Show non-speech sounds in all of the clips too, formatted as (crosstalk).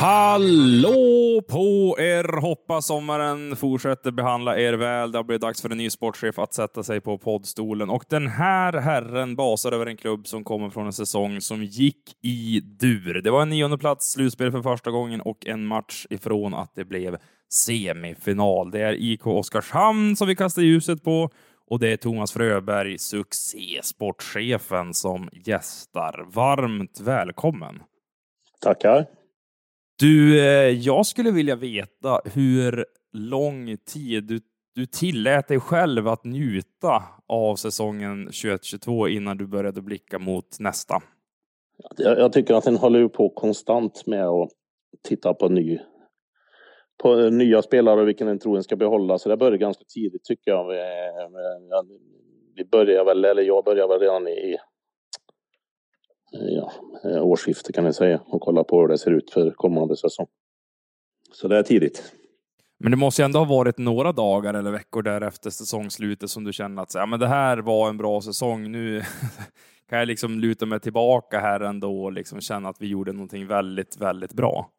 Hallå på er! Hoppas sommaren fortsätter behandla er väl. Det har blivit dags för en ny sportchef att sätta sig på poddstolen. Och den här herren basar över en klubb som kommer från en säsong som gick i dur. Det var en nionde plats, slutspel för första gången och en match ifrån att det blev semifinal. Det är IK Oskarshamn som vi kastar ljuset på och det är Thomas Fröberg, succésportchefen, som gästar. Varmt välkommen! Tackar. Du, eh, jag skulle vilja veta hur lång tid du, du tillät dig själv att njuta av säsongen 21-22 innan du började blicka mot nästa. Jag, jag tycker att den håller på konstant med att titta på, ny, på nya spelare och vilken en tror en ska behålla. Så det började ganska tidigt tycker jag. Vi, eh, vi började väl, eller jag började väl redan i ja, årsskifte kan jag säga och kolla på hur det ser ut för kommande säsong. Så det är tidigt. Men det måste ju ändå ha varit några dagar eller veckor därefter säsongslutet som du känner att ja, men det här var en bra säsong. Nu (laughs) kan jag liksom luta mig tillbaka här ändå och liksom känna att vi gjorde någonting väldigt, väldigt bra.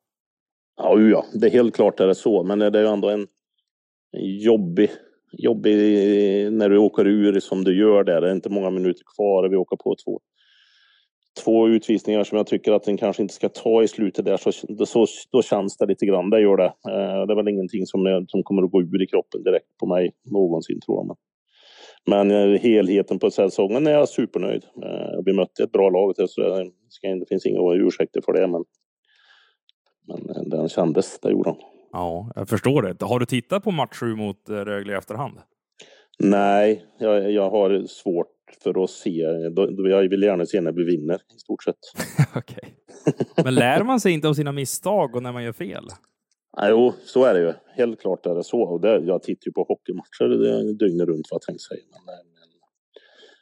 Ja, ja, det är helt klart är det så, men det är ju ändå en jobbig, jobbig när du åker ur som du gör där. Det är inte många minuter kvar och vi åker på två två utvisningar som jag tycker att den kanske inte ska ta i slutet där så, så då känns det lite grann, det gör det. Eh, det är väl ingenting som, som kommer att gå ur i kroppen direkt på mig någonsin tror jag. Men eh, helheten på säsongen är jag supernöjd. Eh, vi mötte ett bra lag så det, finns inga ursäkter för det men, men den kändes, det gjorde den. Ja, jag förstår det. Har du tittat på match 7 mot Rögle i efterhand? Nej, jag, jag har svårt för att se. Jag vill gärna se när vi vinner i stort sett. (laughs) Okej. Men lär man sig inte av sina misstag och när man gör fel? Jo, så är det ju. Helt klart är det så. Och det, jag tittar ju på hockeymatcher dygnet runt vad jag tänkte säga. Men,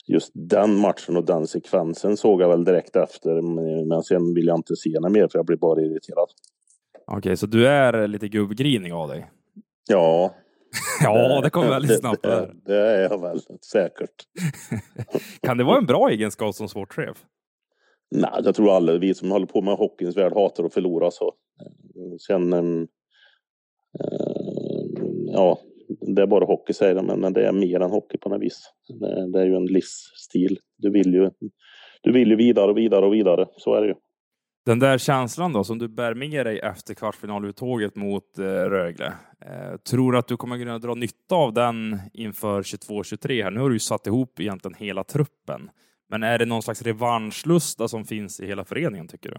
just den matchen och den sekvensen såg jag väl direkt efter. Men sen vill jag inte se henne mer för jag blir bara irriterad. Okej, så du är lite gubbgrinig av dig? Ja, (laughs) ja, det kommer väldigt snabbt. Det, det, (laughs) det är jag väl säkert. (laughs) kan det vara en bra egenskap som sportchef? Nej, jag tror alla vi som håller på med hockeyns värld hatar att förlora så. Sen, äh, ja, det är bara hockey säger de, men det är mer än hockey på något vis. Det, det är ju en livsstil. Du vill ju, du vill ju vidare och vidare och vidare. Så är det ju. Den där känslan då som du bär med dig efter kvartsfinaluttåget mot eh, Rögle. Eh, tror du att du kommer kunna dra nytta av den inför 22-23 här? Nu har du ju satt ihop egentligen hela truppen. Men är det någon slags revanschlusta som finns i hela föreningen tycker du?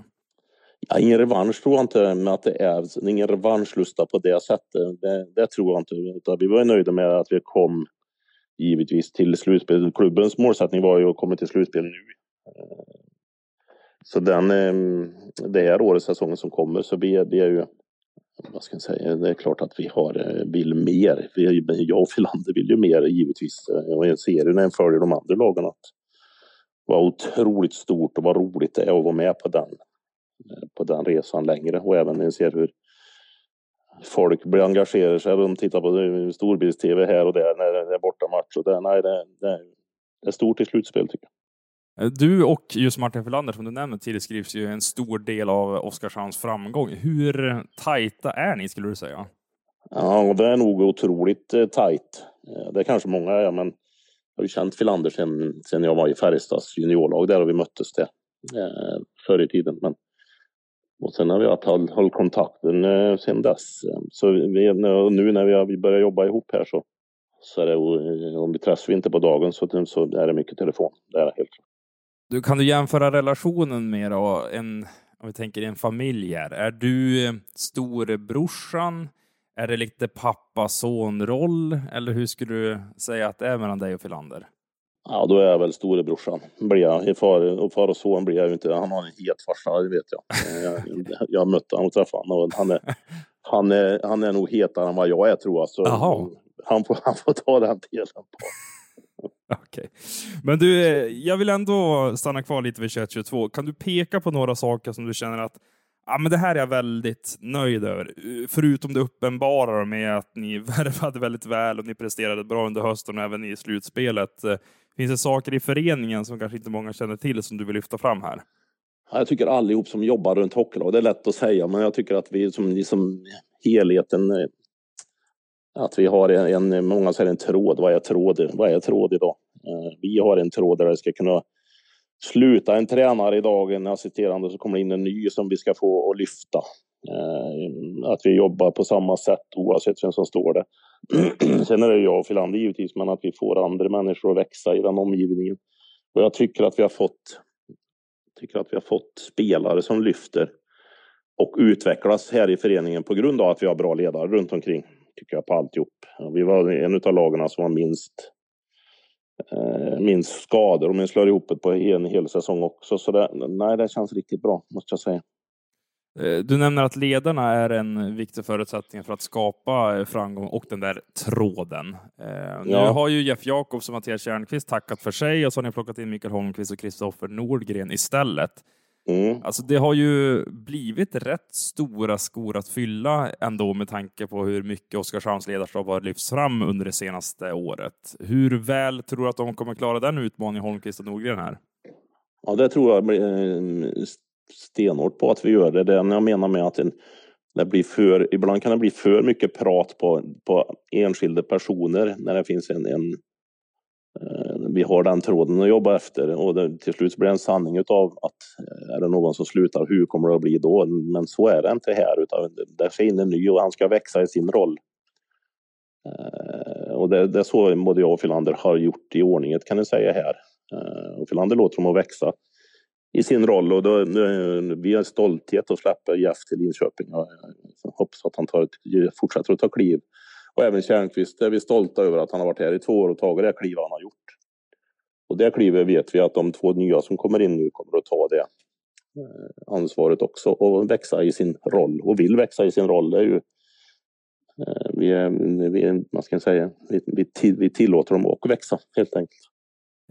Ja, ingen revansch tror jag inte men att det är. Ingen revanschlusta på det sättet. Det, det tror jag inte. Utan vi var nöjda med att vi kom givetvis till slutspel. Klubbens målsättning var ju att komma till slutspel nu. Eh, så den, ehm, det här årets säsongen som kommer så vi, det är ju vad ska jag säga, det är klart att vi har, eh, vill mer. Vi, jag och Filander vill ju mer givetvis. Och jag ser ju när jag följer de andra lagen att vad otroligt stort och vad roligt det är att vara med på den, eh, på den resan längre. Och även när jag ser hur folk blir engagerade sig. De tittar på storbilds-tv här och där när det är bortamatch. Och nej, det, det, det är stort i slutspel tycker jag. Eh, du och just Martin Filander som du nämnde tillskrivs ju en stor del av Oskarshamns framgång. Hur tajta är ni skulle du säga? Ja, det är nog otroligt eh, tajt. Eh, det är kanske många är, men jag har ju känt Filander sen, sen jag var i Färjestads juniorlag där och vi möttes det förr i tiden. Men, och sen har vi haft håll kontakten sedan dess. Så vi, nu när vi, har, vi börjar jobba ihop här så, så är det, om vi träffas inte på dagen så, så är det mycket telefon. Det är helt klart. Du, kan du jämföra relationen med då, en om vi tänker en familj här, är du eh, storebrorsan? Är det lite pappa-son-roll? Eller hur skulle du säga att det är mellan dig och Filander? Ja, då är jag väl storebrorsan. Blir jag. Far, och far och son blir jag ju inte. Han har en het farsa, det vet jag. Jag, jag har mött honom och träffat honom han är, han, är, han är nog hetare än vad jag är tror jag. Så han får, han får ta den delen på. (laughs) Okej. Okay. Men du, eh, jag vill ändå stanna kvar lite vid 2122. Kan du peka på några saker som du känner att ja, men det här är jag väldigt nöjd över? Eh, förutom det uppenbara med att ni (laughs) värvade väldigt väl och ni presterade bra under hösten och även i slutspelet. Eh, finns det saker i föreningen som kanske inte många känner till som du vill lyfta fram här? Jag tycker allihop som jobbar runt hockeylag, det är lätt att säga, men jag tycker att vi som liksom helheten att vi har en, en många säger en tråd. Vad är tråd? Vad är tråd idag? Eh, vi har en tråd där det ska kunna sluta en tränare idag, en assisterande, så kommer det in en ny som vi ska få att lyfta. Eh, att vi jobbar på samma sätt oavsett vem som står där. (clears throat) Sen är det jag och Filander givetvis, men att vi får andra människor att växa i den omgivningen. Och jag tycker att vi har fått, tycker att vi har fått spelare som lyfter och utvecklas här i föreningen på grund av att vi har bra ledare runt omkring tycker jag, på alltihop. Vi var en av lagarna som var minst, eh, minst skador om man slår ihop det på en hel säsong också. Så det, nej, det känns riktigt bra, måste jag säga. Eh, du nämner att ledarna är en viktig förutsättning för att skapa framgång och den där tråden. Eh, nu har ju Jeff Jakobs och Mattias Kärnqvist tackat för sig och så har ni plockat in Mikael Holmqvist och Kristoffer Nordgren istället. Mm. Alltså det har ju blivit rätt stora skor att fylla ändå med tanke på hur mycket Oskarshamns ledarskap har lyfts fram under det senaste året. Hur väl tror du att de kommer klara den utmaningen, Holmqvist och Norgren här? Ja, det tror jag eh, stenhårt på att vi gör det. Det jag menar med att det blir för, ibland kan det bli för mycket prat på, på enskilda personer när det finns en, en Eh, vi har den tråden att jobba efter och det, till slut blir det en sanning utav att eh, är det någon som slutar, hur kommer det att bli då? Men så är det inte här, utan det ska in en ny och han ska växa i sin roll. Eh, och det, det är så både jag och Filander har gjort i ordninget kan du säga här. Eh, och Filander låter dem att växa i sin roll och då, vi har stolthet att släppa Jeff till Linköping. Jag hoppas att han tar ett, fortsätter att ta kliv och även Kärnqvist är vi stolta över att han har varit här i två år och tagit det kliv han har gjort. Och det klivet vet vi att de två nya som kommer in nu kommer att ta det eh, ansvaret också och växa i sin roll och vill växa i sin roll. Det är ju, eh, vi, är, vi, är, ska säga, vi, vi, vi tillåter dem att växa helt enkelt.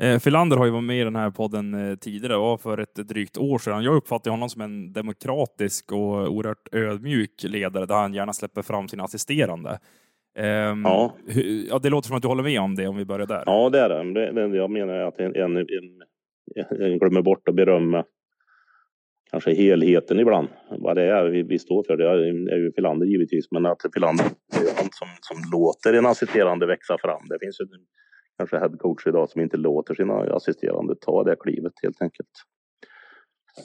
Eh, Filander har ju varit med i den här podden tidigare, och för ett drygt år sedan. Jag uppfattar honom som en demokratisk och oerhört ödmjuk ledare där han gärna släpper fram sina assisterande. Um, ja. ja, det låter som att du håller med om det om vi börjar där. Ja, det är det. det, det jag menar att en, en, en, en glömmer bort att berömma kanske helheten ibland. Vad det är vi, vi står för. Det är ju Filander givetvis, men att Filander är han som, som låter en assisterande växa fram. Det finns ju kanske headcoach idag som inte låter sina assisterande ta det klivet helt enkelt.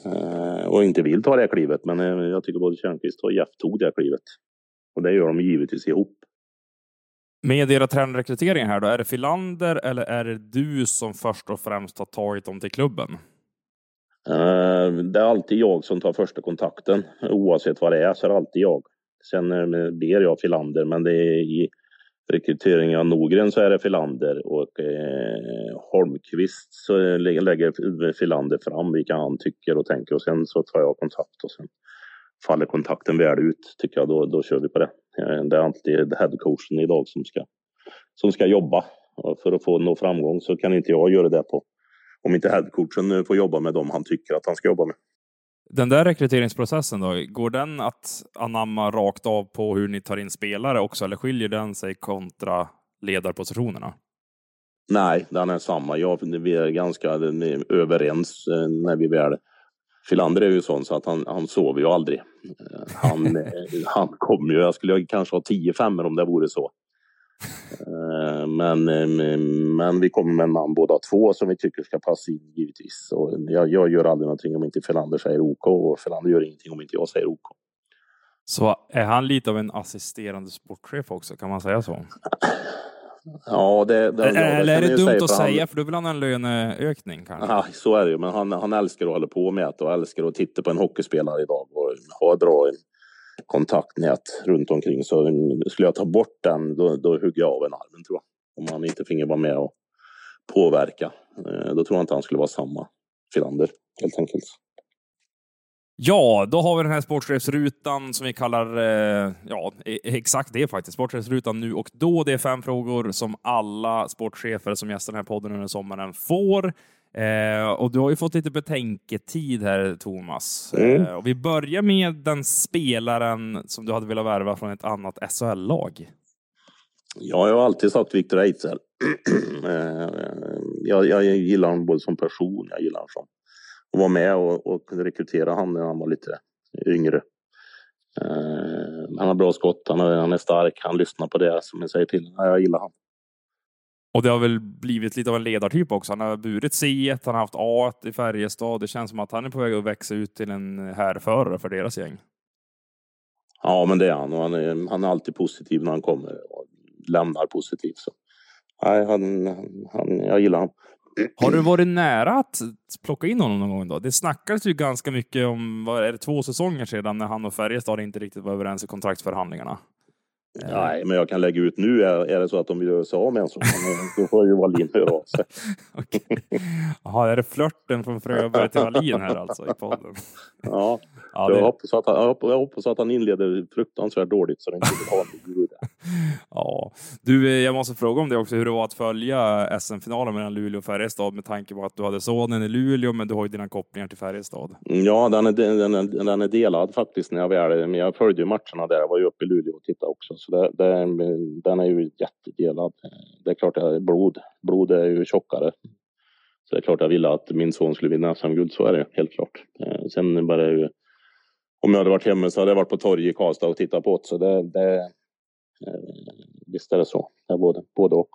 Uh, och inte vill ta det klivet, men uh, jag tycker både Tjärnqvist och Jeff tog det klivet. Och det gör de givetvis ihop. Med era tränarrekryteringar här då, är det Filander eller är det du som först och främst har tagit dem till klubben? Eh, det är alltid jag som tar första kontakten. Oavsett vad det är så är det alltid jag. Sen ber jag Filander, men det är i rekryteringen av Nogren så är det Filander och eh, Holmqvist så lägger Filander fram vilka han tycker och tänker och sen så tar jag kontakt och sen faller kontakten väl ut tycker jag, då, då kör vi på det. Eh, det är alltid headcoachen idag som ska, som ska jobba. För att få nå framgång så kan inte jag göra det på om inte headcoachen får jobba med dem han tycker att han ska jobba med. Den där rekryteringsprocessen då, går den att anamma rakt av på hur ni tar in spelare också, eller skiljer den sig kontra ledarpositionerna? Nej, den är samma. Jag, vi är ganska överens eh, när vi väl Filander är ju sån så att han, han sover ju aldrig. Eh, han, eh, (laughs) han kommer ju, jag skulle kanske ha 10 femmor om det vore så. Eh, men, men vi kommer med namn båda två som vi tycker ska passa in givetvis. Och jag, jag gör aldrig någonting om inte Filander säger OK och Filander gör ingenting om inte jag säger OK. Så är han lite av en assisterande sportchef också, kan man säga så? (clears throat) Ja, det, det, Eller ja, det är det dumt säga, att han- säga, för då vill han ha en löneökning kanske? Ja, så är det ju. Men han, han älskar att hålla på med det och älskar att titta på en hockeyspelare idag och ha bra kontaktnät runt omkring. Så skulle jag ta bort den, då, då hugger jag av en armen tror jag. Om han inte finge vara med och påverka. Eh, Då tror jag inte han skulle vara samma Filander, helt enkelt. Ja, då har vi den här sportchefsrutan som vi kallar, eh, ja, e- exakt det faktiskt, sportchefsrutan nu och då. Det är fem frågor som alla sportchefer som gästar den här podden under sommaren får. Eh, och du har ju fått lite betänketid här, Thomas. Mm. Eh, och vi börjar med den spelaren som du hade velat värva från ett annat SHL-lag. Ja, jag har alltid sagt Victor Ejdsell. (clears throat) Eh, jag, jag gillar honom både som person, jag gillar honom som att vara med och, och kunde rekrytera honom när han var lite yngre. Eh, han har bra skott, han är, han är stark, han lyssnar på det som jag säger till. Ja, jag gillar honom. Och det har väl blivit lite av en ledartyp också. Han har burit C1, han har haft A i Färjestad. Det känns som att han är på väg att växa ut till en härförare för deras gäng. Ja, men det är han och han är, han är alltid positiv när han kommer och lämnar positivt. Så. Nej, han, han, jag gillar honom. Har du varit nära att plocka in honom någon gång då? Det snackades ju ganska mycket om, vad är det, två säsonger sedan när han och Färjestad inte riktigt var överens i kontraktsförhandlingarna. Nej, men jag kan lägga ut nu. Är, är det så att de vill göra sig av med en så då får ju Wallin höra av sig. Jaha, är det flörten från Fröberg till Wallin här alltså i podden? Ja, Ja, jag, det, hoppas att han, jag hoppas- jag att han inleder fruktansvärt dåligt så det inte en gud. (laughs) ja. Du, eh, jag måste fråga om det också, hur det var att följa SM-finalen mellan Luleå och Färjestad med tanke på att du hade sonen i Luleå, men du har ju dina kopplingar till Färjestad. Ja, den är, den, är, den är delad faktiskt när jag väl, men jag följde ju matcherna där. Jag var ju uppe i Luleå och tittade också. Så det, det, den är ju jättedelad. Det är klart att blod, blod är ju tjockare. Så det är klart jag ville att min son skulle vinna SM-guld, så är det helt klart. Eh, sen bara ju, om jag hade varit hemma så hade jag varit på torget i Karlstad och tittat på det. Så det, det visst är det så. Det är både, både och.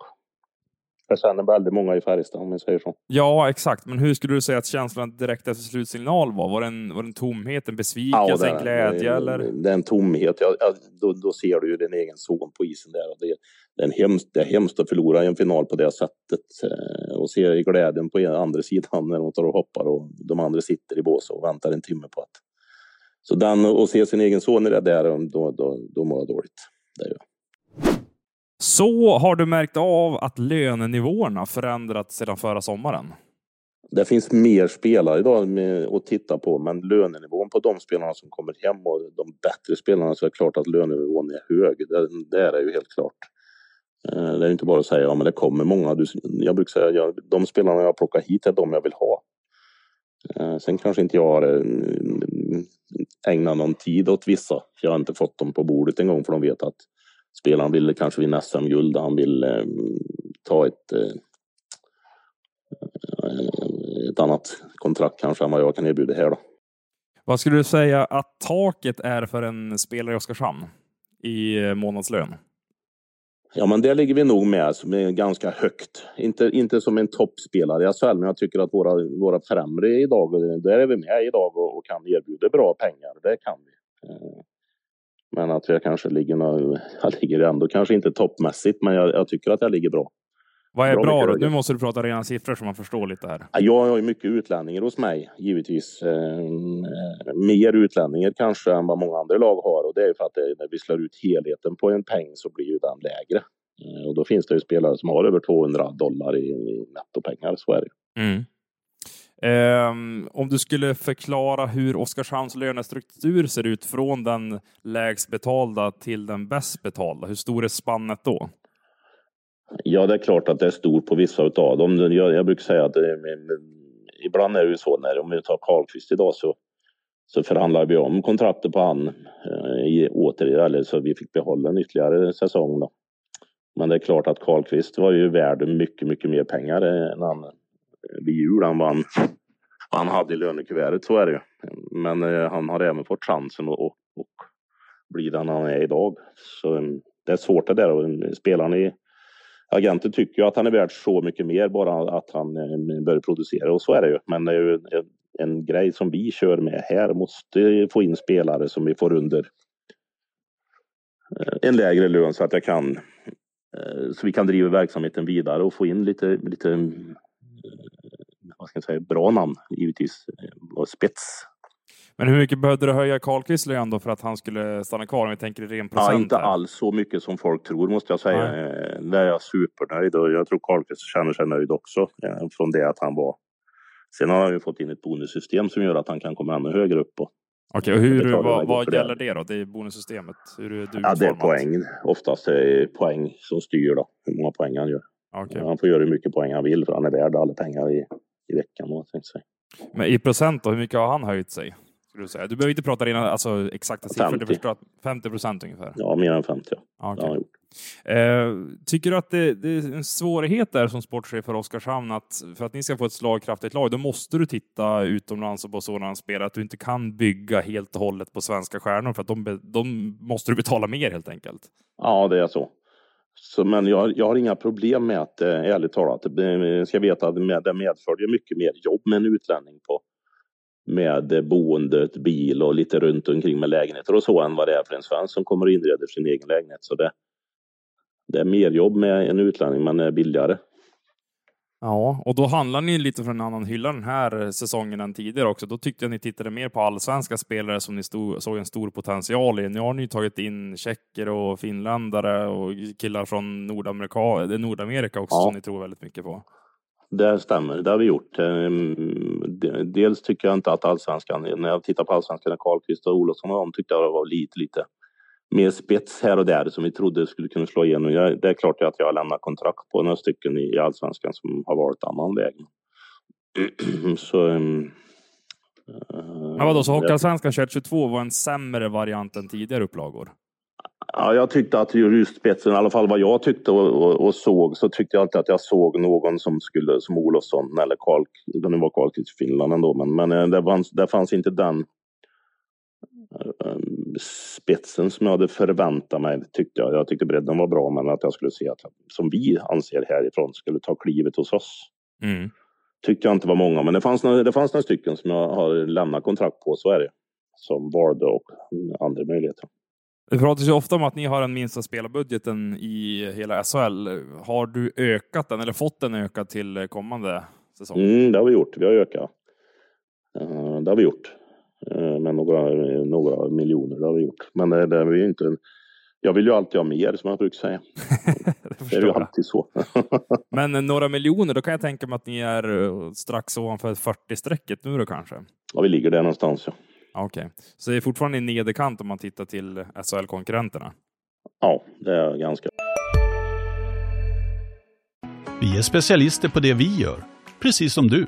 Jag känner väldigt många i Färjestad om jag säger så. Ja, exakt. Men hur skulle du säga att känslan direkt efter slutsignal var? Var det en, var det en tomhet, en besvikelse, en glädje det, eller? Det är en tomhet. Ja, ja, då, då ser du ju din egen son på isen där. Det, det, är en hemskt, det är hemskt att förlora i en final på det sättet. Eh, och se glädjen på andra sidan när de tar och hoppar och de andra sitter i bås och väntar en timme på att... Så den, och se sin egen son i det där, då, då, då mår jag dåligt. Det gör jag. Så har du märkt av att lönenivåerna förändrats sedan förra sommaren? Det finns mer spelare idag att titta på, men lönenivån på de spelarna som kommer hem och de bättre spelarna så är det klart att lönenivån är hög. Det, det är det ju helt klart. Eh, det är inte bara att säga ja, men det kommer många. Jag brukar säga ja, de spelarna jag plockar hit är de jag vill ha. Eh, sen kanske inte jag har eh, ägnat någon tid åt vissa. Jag har inte fått dem på bordet en gång för de vet att spelaren vill kanske vinna SM-guld. Han vill eh, ta ett eh, ett annat kontrakt kanske än vad jag kan erbjuda här då. Vad skulle du säga att taket är för en spelare i Oskarshamn i eh, månadslön? Ja, men där ligger vi nog med som är ganska högt. Inte, inte som en toppspelare i SHL, men jag tycker att våra, våra främre idag, där är vi med idag och, och kan erbjuda bra pengar. Det kan vi. Eh, Men att jag kanske ligger, (laughs) jag ligger ändå kanske inte toppmässigt, men jag, jag tycker att jag ligger bra. Vad är Bra bra då? Nu måste du prata rena siffror så man förstår lite här. Ja, Jag har ju mycket utlänningar hos mig, givetvis. Eh, mer utlänningar kanske än vad många andra lag har. Och det är för att det, när vi slår ut helheten på en peng så blir ju den lägre. Eh, och då finns det ju spelare som har över 200 dollar i, i nettopengar, så är det. Mm. Um, om du skulle förklara hur Oskarshamns lönestruktur ser ut från den lägst betalda till den bäst betalda. Hur stor är spannet då? Ja, det är klart att det är stort på vissa av dem. Jag, jag brukar säga att det, men, men, ibland är det ju så när om vi tar Karlqvist idag så, så förhandlar vi om kontraktet på han eh, i, åter, eller så vi fick behålla en ytterligare säsong då. Men det är klart att Karlqvist var ju värd mycket, mycket mer pengar eh, än han, Eh, vid jul än vad han, han hade i lönekuvertet, så är det ju. Men eh, han har även fått chansen att och, och bli den han är idag. Så eh, det är svårt det där och spelarna i agenten tycker ju att han är värd så mycket mer bara att han börjar producera och så är det ju. Men det är ju en, en grej som vi kör med här måste få in spelare som vi får under en lägre lön så att jag kan så vi kan driva verksamheten vidare och få in lite, lite vad ska jag säga, bra namn givetvis. Och spets. Men hur mycket behövde du höja Karlkvists lön då för att han skulle stanna kvar om vi tänker i ren procent? Ja, inte alls så mycket som folk tror måste jag säga. Nej. Där är jag supernöjd och jag tror Karlkvist känner sig nöjd också från det att han var. Sen har han ju fått in ett bonussystem som gör att han kan komma ännu högre upp. Och Okej, och hur, vad, vad gäller det då? Det är bonussystemet? Hur är du ja, det är poäng. Oftast är det poäng som styr då, hur många poäng han gör. Okay. Han får göra hur mycket poäng han vill för han är värd alla pengar i, i veckan. Då, säga. Men i procent då, hur mycket har han höjt sig? Du, säga? du behöver inte prata dina alltså, exakta siffror, 50. du förstår 50 procent ungefär? Ja, mer än 50. Ja. Okay. Eh, tycker du att det, det, är en svårighet där som sportchef för Oskarshamn att för att ni ska få ett slagkraftigt lag, då måste du titta utomlands och på sådana spelare att du inte kan bygga helt och hållet på svenska stjärnor för att de, de måste du betala mer helt enkelt. Ja, det är så så men jag, jag har inga problem med att, eh, ärligt talat, eh, jag ska veta att det medförde mycket mer jobb med en utlänning på med eh, boendet, bil och lite runt omkring med lägenheter och så än vad det är för en svensk som kommer och inreder sin egen lägenhet. Så det, det är mer jobb med en utlänning men är billigare. Ja, och då handlar ni lite från en annan hylla den här säsongen än tidigare också. Då tyckte jag ni tittade mer på allsvenska spelare som ni stod, såg en stor potential i. Nu har ni tagit in tjecker och finländare och killar från Nordamerika, Nordamerika också ja. som ni tror väldigt mycket på. Det stämmer, det har vi gjort. Ehm, dels tycker jag inte att allsvenskan, när jag tittar på allsvenskan, Karlkvist och Olofsson och de tyckte jag det var lite, lite mer spets här och där som vi trodde skulle kunna slå igenom. det är klart att jag har lämnat kontrakt på några stycken i allsvenskan som har varit annan väg. (clears throat) så... Um, Men vadå, så Hockeyallsvenskan 2022 var en sämre variant än tidigare upplagor? Ja, jag tyckte att just spetsen, i alla fall vad jag tyckte och, och, och, såg, så tyckte jag inte att jag såg någon som skulle, som Olofsson eller Karl, det var Karlkvist Finland ändå, men, men eh, det, fanns, det fanns inte den spetsen som jag hade förväntat mig, tyckte jag. Jag tyckte bredden var bra, men att jag skulle se att, som vi anser härifrån, skulle ta klivet hos oss. Mm. Tyckte jag inte var många, men det fanns, några, det fanns några stycken som jag har lämnat kontrakt på, så är det. Som valde och andra möjligheter. Det pratas ju ofta om att ni har den minsta spelarbudgeten i hela SHL. Har du ökat den eller fått den ökad till kommande säsong? Mm, det har vi gjort. Vi har ökat. Uh, det har vi gjort. Uh, med några, några miljoner, det har vi gjort. Men det, det är ju inte... Jag vill ju alltid ha mer, som jag brukar säga. (laughs) det är ju alltid så. (laughs) Men några miljoner, då kan jag tänka mig att ni är eh, strax ovanför 40-strecket nu då kanske? Ja, vi ligger där någonstans, ja. Okej, okay. så det är fortfarande i nederkant om man tittar till SHL-konkurrenterna? Ja, det är ganska. Vi är specialister på det vi gör, precis som du.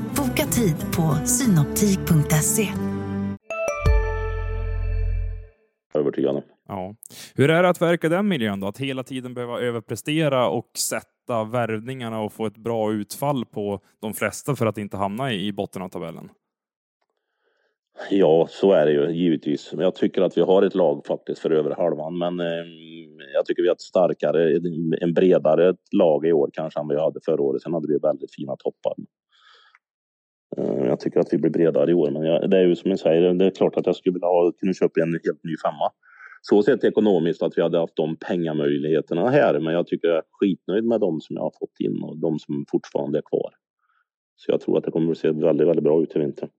Boka tid på synoptik.se. Övertygande. Ja. Hur är det att verka i den miljön då? Att hela tiden behöva överprestera och sätta värvningarna och få ett bra utfall på de flesta för att inte hamna i botten av tabellen? Ja, så är det ju givetvis. Jag tycker att vi har ett lag faktiskt för över halvan, men eh, jag tycker vi har ett starkare, en bredare lag i år kanske än vi hade förra året. Sen hade vi väldigt fina toppar. Eh, jag tycker att vi blir bredare i år, men jag, det är ju som jag säger, det är klart att jag skulle vilja ha, kunna köpa en helt ny femma. Så sett ekonomiskt att vi hade haft de pengamöjligheterna här, men jag tycker jag är skitnöjd med de som jag har fått in och de som fortfarande är kvar. Så jag tror att det kommer att se väldigt, väldigt bra ut i vinter.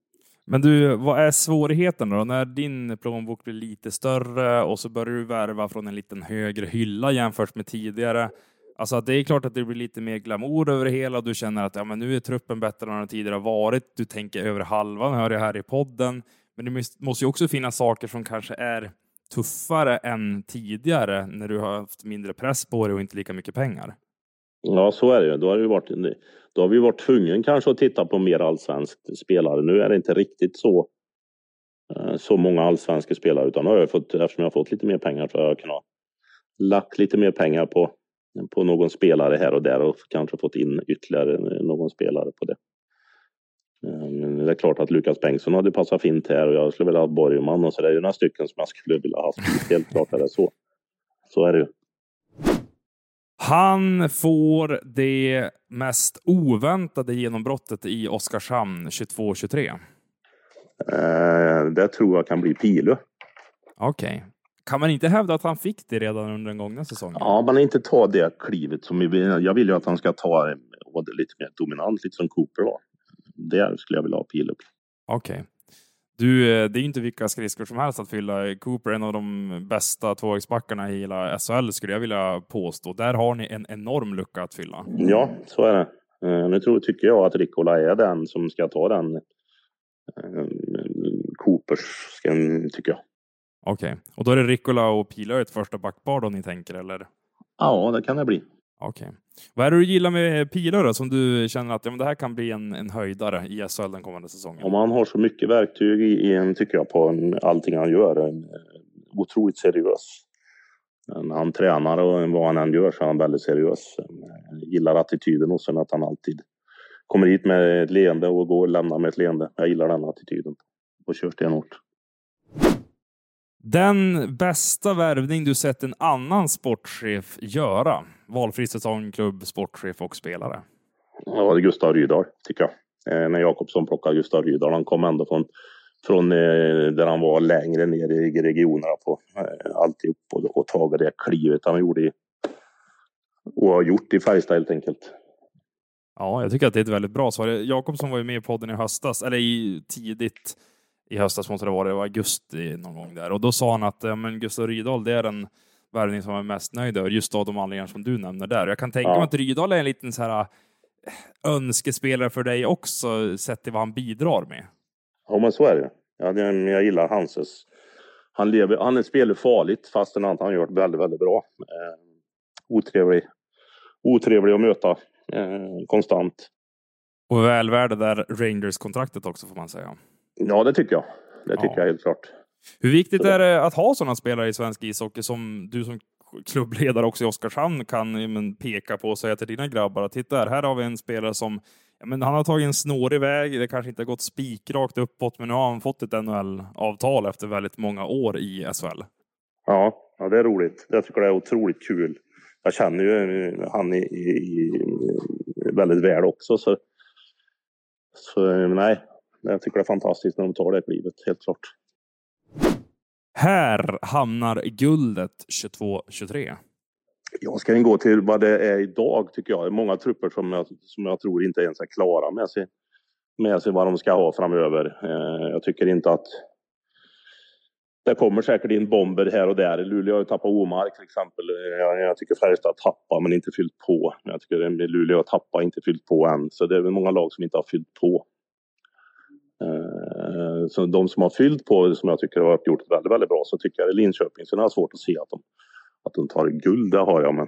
Men du, vad är svårigheten då? När din plånbok blir lite större och så börjar du värva från en liten högre hylla jämfört med tidigare. Alltså det är klart att det blir lite mer glamour över det hela och du känner att ja, men nu är truppen bättre än den tidigare har varit. Du tänker över halvan, hör jag här i podden. Men det måste ju också finnas saker som kanske är tuffare än tidigare när du har haft mindre press på dig och inte lika mycket pengar. Ja, så är det ju. Då har, det varit, då har vi varit tvungen kanske att titta på mer allsvensk spelare. Nu är det inte riktigt så, eh, så många allsvenska spelare utan har jag fått, eftersom jag har fått lite mer pengar så har jag kunnat lagt lite mer pengar på på någon spelare här och där och kanske fått in ytterligare någon spelare på det. Ehm, det är klart att Lukas Bengtsson hade passat fint här och jag skulle vilja ha Borgman och så det är ju några stycken som jag skulle vilja ha haft. Helt klart är det så. Så är det ju. Han får det mest oväntade genombrottet i Oskarshamn 22-23. Eh, det tror jag kan bli Pilö. Okej. Okay. Kan man inte hävda att han fick det redan under den gångna säsongen? Ja, man inte ta det klivet som vi, jag vill ju att han ska ta det lite mer dominant, lite som Cooper var. Det skulle jag vilja ha Pilö på. Okej. Okay. Du, eh, det är ju inte vilka skridskor som helst att fylla. Cooper är en av de bästa tvåvägsbackarna i hela SHL skulle jag vilja påstå. Där har ni en enorm lucka att fylla. Ja, så är det. Eh, nu tror, tycker jag att Rikola är den som ska ta den eh, Coopers, tycker jag. Okej, okay. och då är det Rikola och Pila ett första backpar då ni tänker, eller? Ja, det kan det bli. Okej. Okay. Vad är det du gillar med då, som du känner att ja, men det här kan bli en, en höjdare i SHL den kommande säsongen? Om han har så mycket verktyg i, i en, tycker jag, på en, allting han gör. En, otroligt seriös. När han tränar och vad han än gör så är han väldigt seriös. Jag gillar attityden och sen att han alltid kommer hit med ett leende och går och lämnar med ett leende. Jag gillar den attityden. Och kör stenhårt. Den bästa värvning du sett en annan sportchef göra? Valfri säsong, klubb, sportchef och spelare. Ja, det Gustav Rydahl, tycker jag. Eh, när Jakobsson plockade Gustav Rydahl, han kom ändå från, från eh, där han var längre ner i regionerna på eh, alltihop och, och tagit det klivet han gjorde i, och har gjort i Färjestad helt enkelt. Ja, jag tycker att det är ett väldigt bra svar. Jakobsson var ju med i podden i höstas, eller i tidigt i höstas måste det vara, det var augusti någon gång där. Och då sa han att ja, men Gustav Rydahl, det är den värvning som jag är mest nöjd över, just av de anledningar som du nämner där. Jag kan tänka ja. mig att Rydahl är en liten så här äh, önskespelare för dig också, sett till vad han bidrar med. Ja, men så är det. Ja, jag gillar Hanses. Han, lever, han spelar farligt, fastän han har gjort väldigt, väldigt bra. Eh, otrevlig, otrevlig att möta eh, konstant. Och välvärd där Rangers-kontraktet också, får man säga. Ja, det tycker jag. Det tycker ja. jag helt klart. Hur viktigt är det att ha sådana spelare i svensk ishockey som du som klubbledare också i Oskarshamn kan men, peka på och säga till dina grabbar att titta här, här har vi en spelare som ja, men han har tagit en snårig väg. Det kanske inte har gått spikrakt uppåt, men nu har han fått ett NHL-avtal efter väldigt många år i SHL. Ja, ja, det är roligt. Jag tycker det är otroligt kul. Jag känner ju han i, i, i väldigt väl också, så, så nej, jag tycker det är fantastiskt när de tar det klivet, helt klart. Här hamnar guldet 22-23. Jag ska gå till vad det är idag tycker jag. Det är många trupper som jag, som jag tror inte ens är klara med sig, med sig vad de ska ha framöver. Eh, jag tycker inte att det kommer säkert in bomber här och där. Luleå har ju tappat Omark till exempel. Jag, jag tycker Färjestad har tappat men inte fyllt på. Jag tycker Luleå har tappat inte fyllt på än. Så det är väl många lag som inte har fyllt på. Eh, så de som har fyllt på, som jag tycker har gjort väldigt, väldigt bra, så tycker jag Linköping. Sen har jag svårt att se att de, att de tar guld, det har jag, men...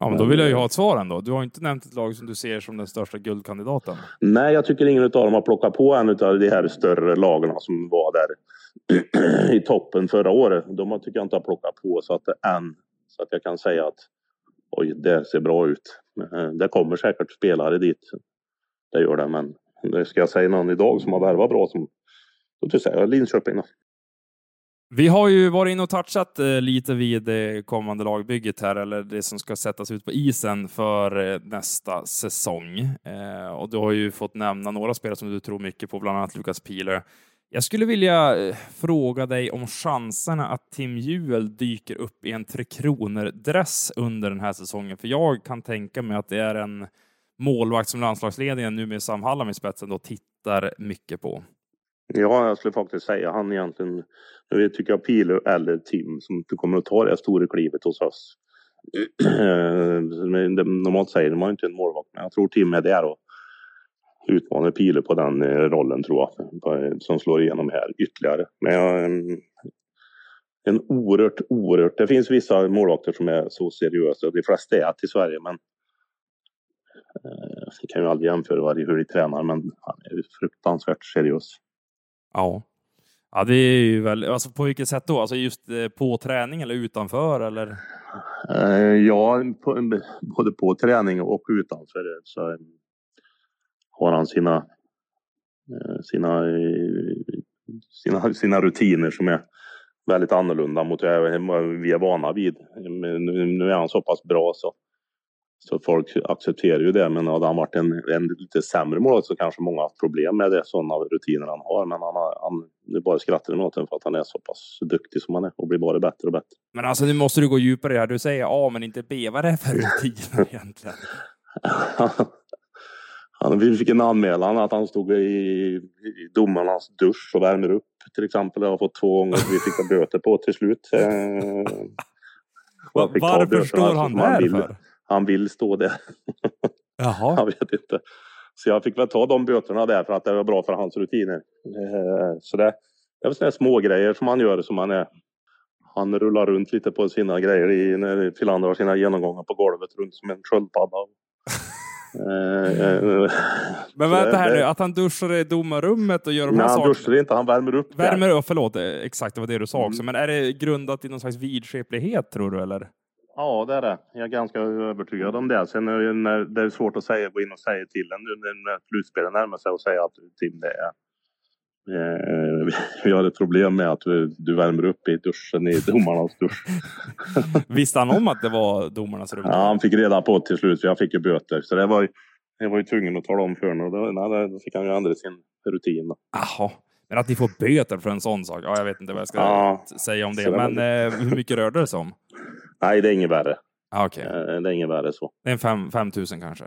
Ja, men då vill jag ju ha ett svar ändå. Du har inte nämnt ett lag som du ser som den största guldkandidaten. Nej, jag tycker ingen av dem har plockat på en av de här större lagarna som var där (clears throat) i toppen förra året. De tycker jag inte har plockat på så att det än, så att jag kan säga att oj, det ser bra ut. Eh, det kommer säkert spelare dit. Det gör det, men Ska jag säga någon idag som har värvat bra som då tror jag Linköping. Då. Vi har ju varit inne och touchat eh, lite vid det kommande lagbygget här, eller det som ska sättas ut på isen för eh, nästa säsong. Och du har ju fått nämna några spelare som du tror mycket på, bland annat Lukas Piler. Jag skulle vilja fråga dig om chanserna att Tim Juel dyker upp i en Tre Kronor-dress under den här säsongen, för jag kan tänka mig att det är en målvakt som landslagsledningen nu med Sam Hallam i spetsen då tittar mycket på? Ja, jag skulle faktiskt säga han egentligen. Nu tycker jag Pilo eller Tim som kommer att ta det stora klivet hos oss. (clears throat) Normalt säger man inte en målvakt, men jag tror Tim är där och utmanar Pilo på den eh, rollen tror jag. Som slår igenom här ytterligare. Men jag, mm, en oerhört, oerhört. Det finns vissa målvakter som är så seriösa. De flesta är till Sverige, men vi kan ju aldrig jämföra hur de tränar, men han är fruktansvärt seriös. Ja. Ja, det är ju väl, alltså på vilket sätt då? Alltså just eh, på träning eller utanför eller? Eh, ja, på, både på träning och utanför så har han sina, eh, sina, sina, sina rutiner som är väldigt annorlunda mot vad vi är vana vid. Nu är han så pass bra så så folk accepterar ju det. Men hade han varit en, en lite sämre målvakt så kanske många haft problem med det, sådana rutiner han har. Men han, har, han nu bara skrattar åt honom för att han är så pass duktig som han är och blir bara bättre och bättre. Men alltså nu måste du gå djupare här. Du säger A men inte B. Vad är det för rutiner (laughs) egentligen? (laughs) han, vi fick en anmälan att han stod i, i domarnas dusch och värmer upp till exempel. Det har fått två gånger vi fick böter på till slut. (laughs) Varför står han där för? Han vill stå där. Jaha. jag vet inte. Så jag fick väl ta de böterna där för att det var bra för hans rutiner. Eh, så det, det är väl sådana små grejer som han gör som han är. Han rullar runt lite på sina grejer i, när Filander har sina genomgångar på golvet runt som en sköldpadda. Eh, eh, Men vänta här nu, att han duschar i domarrummet och gör de här sakerna? Nej, han duschar inte, han värmer upp. Värmer upp, förlåt, exakt det var det du sa också. Mm. Men är det grundat i någon slags vidskeplighet tror du eller? Ja, det är det. Jag är ganska övertygad om det. Sen är det, det är svårt att säga, gå in och säga till en nu när slutspelet närmar sig och säga att Tim, det är eh, (laughs) vi har ett problem med att du, värmer upp i duschen i domarnas dusch. (laughs) Visste han om att det var domarnas rum? Ja, han fick reda på det till slut. Så jag fick ju böter. Så det var, jag var ju tvungen att tala om för honom. Då, då fick han ju ändra sin rutin. Jaha. Men att ni får böter för en sån sak? Ja, jag vet inte vad jag ska ja, säga om det. Men det... Eh, hur mycket rörde det sig om? Nej, det är inget värre. Ah, okay. Eh, det är inget värre så. Det är en fem, 5 000 kanske?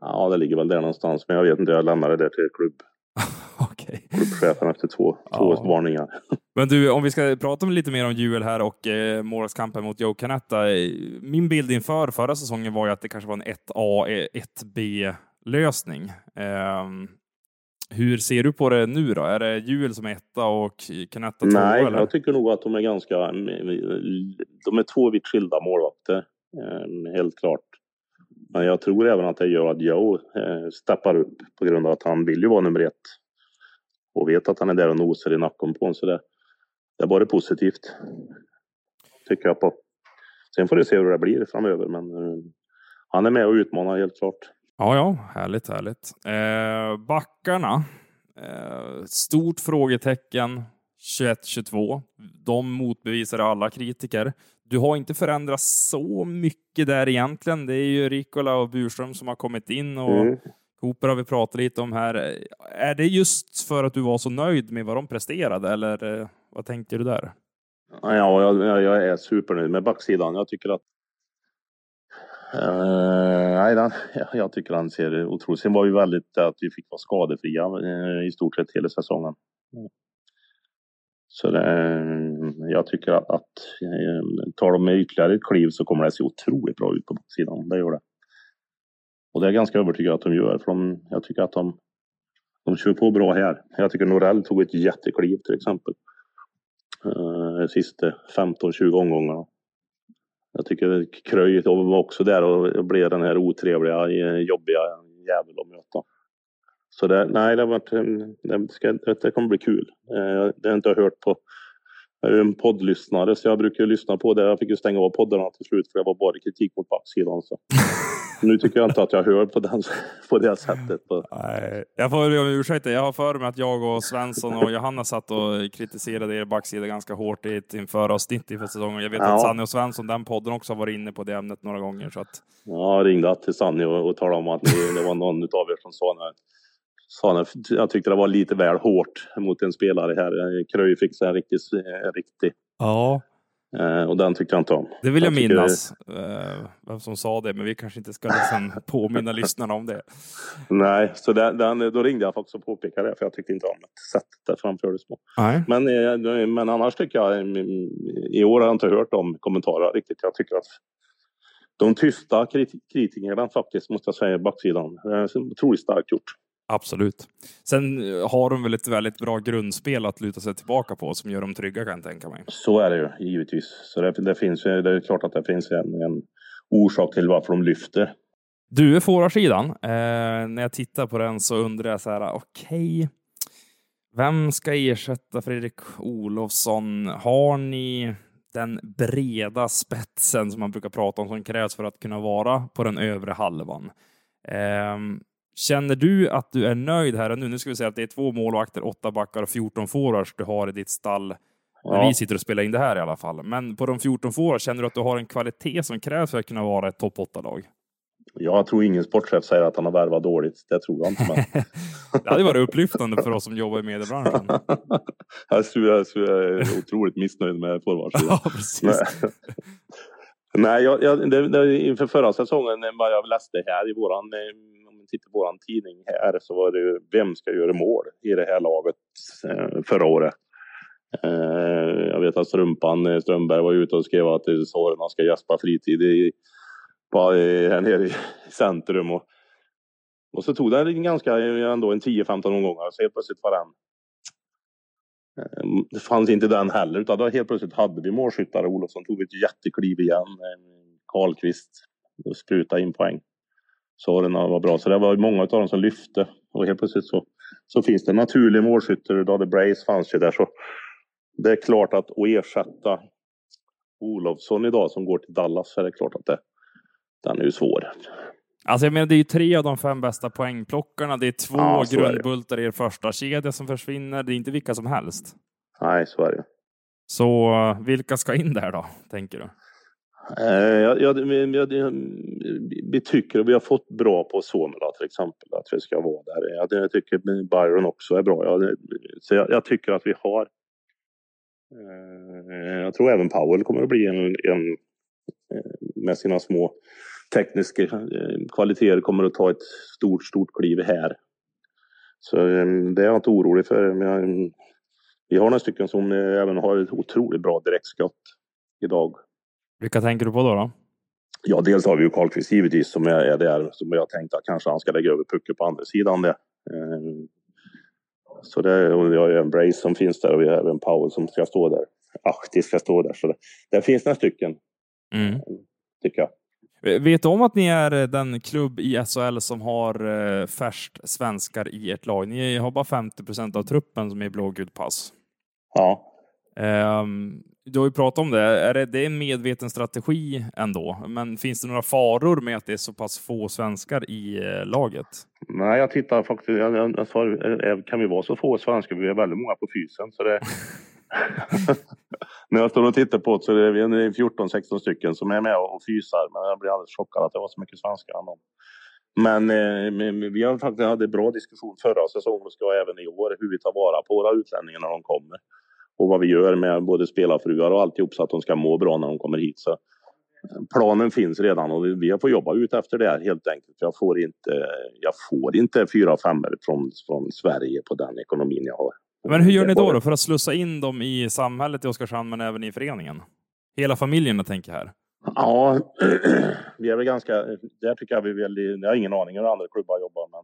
Ja, det ligger väl där någonstans. Men jag vet inte, jag lämnade det till klubb. (laughs) okay. Klubbchefen efter två, ja. två varningar. (laughs) Men du, om vi ska prata lite mer om Juel här och eh, målvaktskampen mot Joe Canetta. Eh, min bild inför förra säsongen var ju att det kanske var en 1A, 1B lösning. Eh, hur ser du på det nu då? Är det Juel som är etta och Canetta två? Nej, eller? jag tycker nog att de är ganska... De är två vitt skilda målvakter, eh, helt klart. Men jag tror även att det gör att Joe eh, steppar upp på grund av att han vill ju vara nummer ett. Och vet att han är där och nosar i nacken på honom. Så det, det är bara positivt. Tycker jag på. Sen får vi se hur det blir framöver. Men uh, han är med och utmanar helt klart. Ja, ja, härligt, härligt. Eh, backarna. Eh, stort frågetecken 21-22. De motbevisar alla kritiker. Du har inte förändrats så mycket där egentligen. Det är ju Rikola och Burström som har kommit in och mm. Cooper har vi pratat lite om här. Är det just för att du var så nöjd med vad de presterade eller eh, vad tänkte du där? Ja, jag, jag är supernöjd med backsidan. Jag tycker att Uh, nej, den, jag tycker han ser otroligt. Sen var ju väldigt att vi fick vara skadefria uh, i stort sett hela säsongen. Så det, jag tycker att, att uh, tar de med ytterligare ett kliv så kommer det se otroligt bra ut på sidan. Det gör det. Och det är jag ganska övertygad att de gör. För de, jag tycker att de, de kör på bra här. Jag tycker Norell tog ett jättekliv till exempel. Uh, sista 15-20 omgångarna. Jag tycker Kröj var också där och blev den här otrevliga, eh, jobbiga jäveln att möta. Så det, nej, det, har varit, det, ska, det kommer bli kul. Eh, det har jag inte hört på jag är en poddlyssnare så jag brukar lyssna på det. Jag fick ju stänga av poddarna till slut för det var bara kritik mot backsidan. Så. (laughs) Nu tycker jag inte att jag hör på, den, (laughs) på det sättet. Nej, jag får be om ursäkt. Jag har för mig att jag och Svensson och Johanna satt och kritiserade er backsida ganska hårt i ett införavsnitt inför säsongen. Jag vet ja. att Sanny och Svensson, den podden också har varit inne på det ämnet några gånger. Så att... Ja, jag ringde till Sanny och, och talade om att ni, det var någon av er som sa när, sa jag tyckte det var lite väl hårt mot en spelare här. Kröj fick sig en riktig, riktig Ja. Eh, och den tyckte jag inte om. Det vill jag, jag minnas, eh, vem som sa det, men vi kanske inte ska liksom (laughs) påminna lyssnarna om det. Nej, så den, den, då ringde jag faktiskt och påpekade det, för jag tyckte inte om sättet det framfördes på. Nej. Men, eh, men annars tycker jag, i år har jag inte hört de kommentarerna riktigt. Jag tycker att de tysta kritikerna faktiskt, måste jag säga, backsidan, otroligt starkt gjort. Absolut. Sen eh, har de väl ett väldigt bra grundspel att luta sig tillbaka på som gör dem trygga kan jag tänka mig. Så är det ju givetvis. Så det, det finns, det är klart att det finns en, en orsak till varför de lyfter. Du, forwardsidan. Eh, när jag tittar på den så undrar jag så här, okej. Okay, Vem ska ersätta Fredrik Olofsson? Har ni den breda spetsen som man brukar prata om som krävs för att kunna vara på den övre halvan? Eh, känner du att du är nöjd här och nu? Nu ska vi säga att det är två målvakter, åtta backar och 14 forwards du har i ditt stall när Ja. vi sitter och spelar in det här i alla fall. Men på de 14 forwards, känner du att du har en kvalitet som krävs för att kunna vara ett topp 8-lag? Jag tror ingen sportchef säger att han har värvat dåligt. Det tror jag inte. Men... (laughs) Det hade varit upplyftande för oss som jobbar i mediebranschen. (laughs) jag tror jag är otroligt missnöjd med forwardsidan. Ja, precis. Nej, Nej jag, jag, det, det, inför förra säsongen, eh, vad jag läste här i våran, eh, tittar på vår tidning här, så var det ju vem ska göra mål i det här laget eh, förra året. Eh, jag vet att Strumpan eh, Strömberg var ute och skrev att eh, Sorna ska gäspa fritid i, på, här nere i centrum. Och, och så tog det en ganska, ändå en 10-15 omgångar, så helt plötsligt var den Det fanns inte den heller utan då helt plötsligt hade vi målskyttar. Olofsson tog ett jättekliv igen. Eh, Karlqvist sprutade in poäng. Sorena var bra. Så det var många av dem som lyfte. Och helt plötsligt så, så finns det naturliga målskyttar. Daddy Brace fanns ju där. Så det är klart att att ersätta Olofsson idag som går till Dallas så är det klart att det, den är ju svår. Alltså jag menar, det är ju tre av de fem bästa poängplockarna. Det är två Ja, grundbultar i er första kedja som försvinner. Det är inte vilka som helst. Nej, så är det. Så eh, vilka ska in där då, tänker du? Eh, jag, jag, jag, jag, vi tycker och vi har fått bra på Somela till exempel, att vi ska vara där. Jag, jag tycker Byron också är bra. Jag, så jag, jag tycker att vi har... Eh, jag tror även Powell kommer att bli en, en eh, med sina små tekniska kvaliteter kommer att ta ett stort, stort kliv här. Så det är jag inte orolig för. Men jag, vi har några stycken som även har ett otroligt bra direktskott idag. Vilka tänker du på då? då? Ja, dels har vi ju Karlqvist givetvis som är, är där som jag tänkte att kanske han ska lägga över pucken på andra sidan det. Eh, så det, och vi har ju en Brace som finns där och vi har även Powell som ska stå där. Ahti ska stå där. Så det, det finns några stycken, Mm. tycker jag. Vet du om att ni är eh, den klubb i SHL som har eh, färst svenskar i ert lag? Ni har bara 50 procent av truppen som är blågult pass. Ja. Ehm, du har ju pratat om det. Är det, det är en medveten strategi ändå, men finns det några faror med att det är så pass få svenskar i eh, laget? Nej, jag tittar faktiskt. Jag, jag, jag sa, eh, kan vi vara så få svenskar? Vi är väldigt många på fysen. Så det... (laughs) När jag står och tittar på det så är vi en 14-16 stycken som är med och fysar. Men jag blir alldeles chockad att det var så mycket svenskar. ändå. Men, eh, men vi har faktiskt hade bra diskussion förra säsongen och ska även i år hur vi tar vara på våra utlänningar när de kommer. Och vad vi gör med både spelarfruar och alltihop så att de ska må bra när de kommer hit. Så planen finns redan och vi får jobba ut efter det här helt enkelt. Jag får inte, jag får inte fyra femmor från, från Sverige på den ekonomin jag har. Men hur gör ni då, då för att slussa in dem i samhället i Oskarshamn, men även i föreningen? Hela familjen, jag tänker här. Ja, (clears throat) vi är väl ganska, där tycker jag vi väl, jag har ingen aning hur andra klubbar jobbar men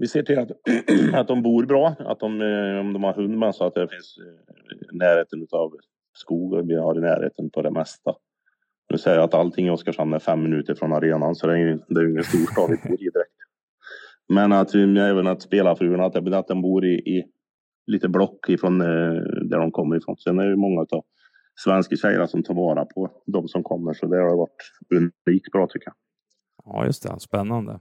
vi ser till att, (clears throat) att de bor bra, att de, eh, om de har hund med så att det finns eh, närheten utav skog och vi har i närheten på det mesta. Nu säger jag att allting i Oskarshamn är fem minuter från arenan så det är ju det är ingen storstad vi bor i direkt. Men att vi, även att spelarfruarna, att, det- att de bor i, i lite block ifrån eh, där de kommer ifrån. Sen är det ju många av svenska tjejer som tar vara på de som kommer. Så det har varit unikt bra tycker jag. Ja, just det. Spännande.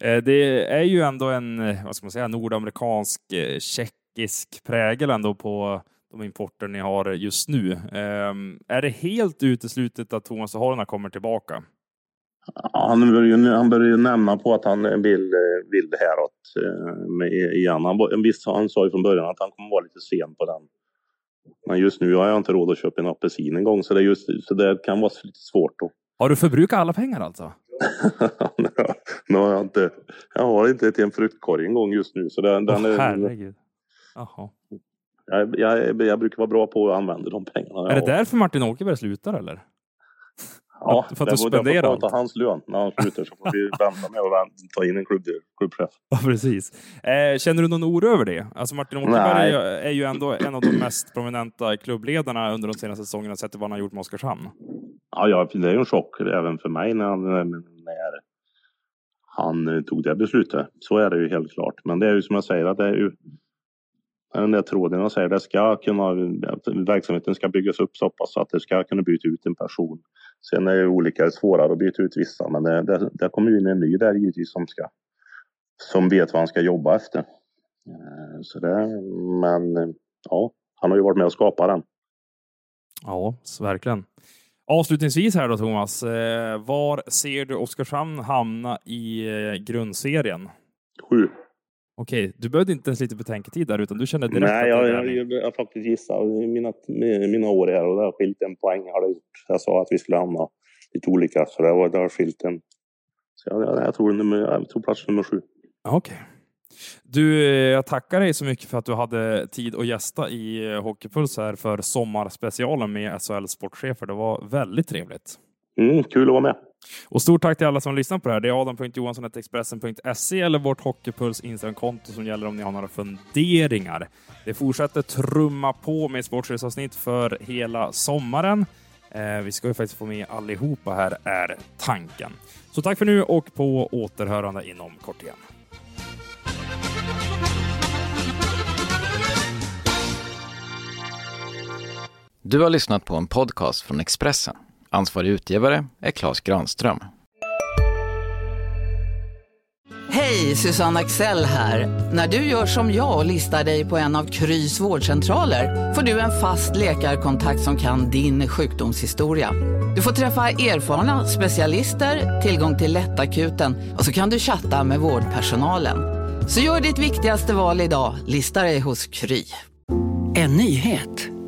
Eh, Det är ju ändå en, eh, vad ska man säga, nordamerikansk, eh, tjeckisk prägel ändå på de importer ni har just nu. Ehm, Är det helt uteslutet att Thomas Horna kommer tillbaka? Ja, han börjar ju, han börjar ju nämna på att han vill, vill det häråt med, igen. Han, var- en viss, han sa ju från början att han kommer vara lite sen på den. Men just nu har jag inte råd att köpa en apelsin en gång så det, är just, så det kan vara lite svårt. Att, Har du förbrukat alla pengar alltså? Nu har jag, inte, jag har inte till en fruktkorg en gång just nu. Så den, den Åh, är, herregud. Jaha. jag, jag, jag brukar vara bra på att använda de pengarna. Är det därför Martin Åkerberg slutar eller? Ja, för att du får- det får spenderar ta- allt? hans lön när han slutar så får vi (laughs) vänta med att ta in en klubb, klubbchef. Ja, precis. Eh, känner du någon oro över det? Alltså Martin Åkerberg Nej. är ju- är ju ändå en av de mest prominenta klubbledarna under de senaste säsongerna, sett till vad han har gjort med Oskarshamn. Ja, ja, det är ju en chock även för mig när han, när han tog det beslutet. Så är det ju helt klart. Men det är ju som jag säger att det är ju den där tråden jag säger, det ska kunna, verksamheten ska byggas upp så pass att det ska kunna byta ut en person. Sen är det olika svårare att byta ut vissa, men det, det, det kommer ju in en ny där givetvis som ska, som vet vad han ska jobba efter. Eh, så det, men ja, han har ju varit med och skapat den. Ja, verkligen. Avslutningsvis här då Thomas, eh, var ser du Oskarshamn hamna i eh, grundserien? Sju. Okej, du behövde inte ens lite betänketid där, utan du kände direkt Nej, jag, jag, jag, jag faktiskt gissat mina, mina år här och det har skilt en poäng har det gjort. Jag sa att vi skulle hamna lite olika, så det, var, det har skilt en. Så jag, jag, tror, nummer, jag tror plats nummer sju. Okej. Du, eh, jag tackar dig så mycket för att du hade tid att gästa i eh, Hockeypuls här för sommarspecialen med SHL sportchefer. Det var väldigt trevligt. Mm, kul att vara med. Och stort tack till alla som lyssnar på det här. Det är adam.johansson.expressen.se eller vårt Hockeypuls Instagramkonto som gäller om ni har några funderingar. Det fortsätter trumma på med sportchefsavsnitt för hela sommaren. Eh, vi ska ju faktiskt få med allihopa här, är tanken. Så tack för nu och på återhörande inom kort igen. Du har lyssnat på en podcast från Expressen. Ansvarig utgivare är Klas Granström. Hej, Susanne Axel här. När du gör som jag och listar dig på en av Krys vårdcentraler får du en fast läkarkontakt som kan din sjukdomshistoria. Du får träffa erfarna specialister, tillgång till lättakuten och så kan du chatta med vårdpersonalen. Så gör ditt viktigaste val idag, lista dig hos Kry. En nyhet.